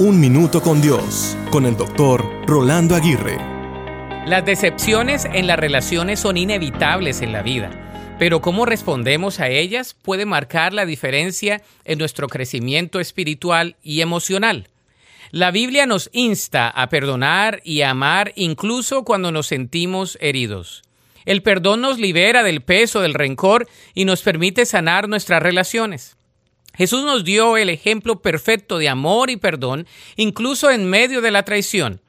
Un Minuto con Dios, con el doctor Rolando Aguirre. Las decepciones en las relaciones son inevitables en la vida, pero cómo respondemos a ellas puede marcar la diferencia en nuestro crecimiento espiritual y emocional. La Biblia nos insta a perdonar y a amar incluso cuando nos sentimos heridos. El perdón nos libera del peso del rencor y nos permite sanar nuestras relaciones. Jesús nos dio el ejemplo perfecto de amor y perdón, incluso en medio de la traición.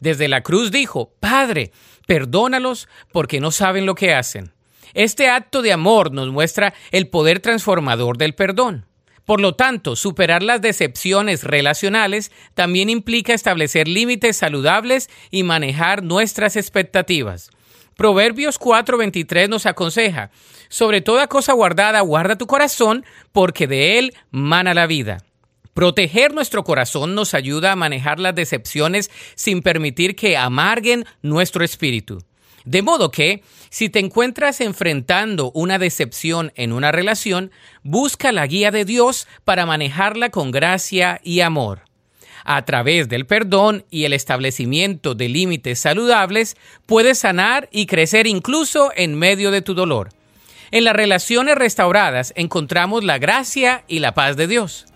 Desde la cruz dijo, Padre, perdónalos porque no saben lo que hacen. Este acto de amor nos muestra el poder transformador del perdón. Por lo tanto, superar las decepciones relacionales también implica establecer límites saludables y manejar nuestras expectativas. Proverbios 4:23 nos aconseja, sobre toda cosa guardada, guarda tu corazón, porque de él mana la vida. Proteger nuestro corazón nos ayuda a manejar las decepciones sin permitir que amarguen nuestro espíritu. De modo que, si te encuentras enfrentando una decepción en una relación, busca la guía de Dios para manejarla con gracia y amor a través del perdón y el establecimiento de límites saludables, puedes sanar y crecer incluso en medio de tu dolor. En las relaciones restauradas encontramos la gracia y la paz de Dios.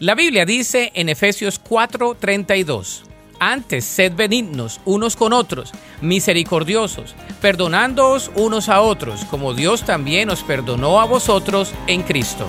La Biblia dice en Efesios 4:32, antes sed benignos unos con otros, misericordiosos, perdonándoos unos a otros, como Dios también os perdonó a vosotros en Cristo.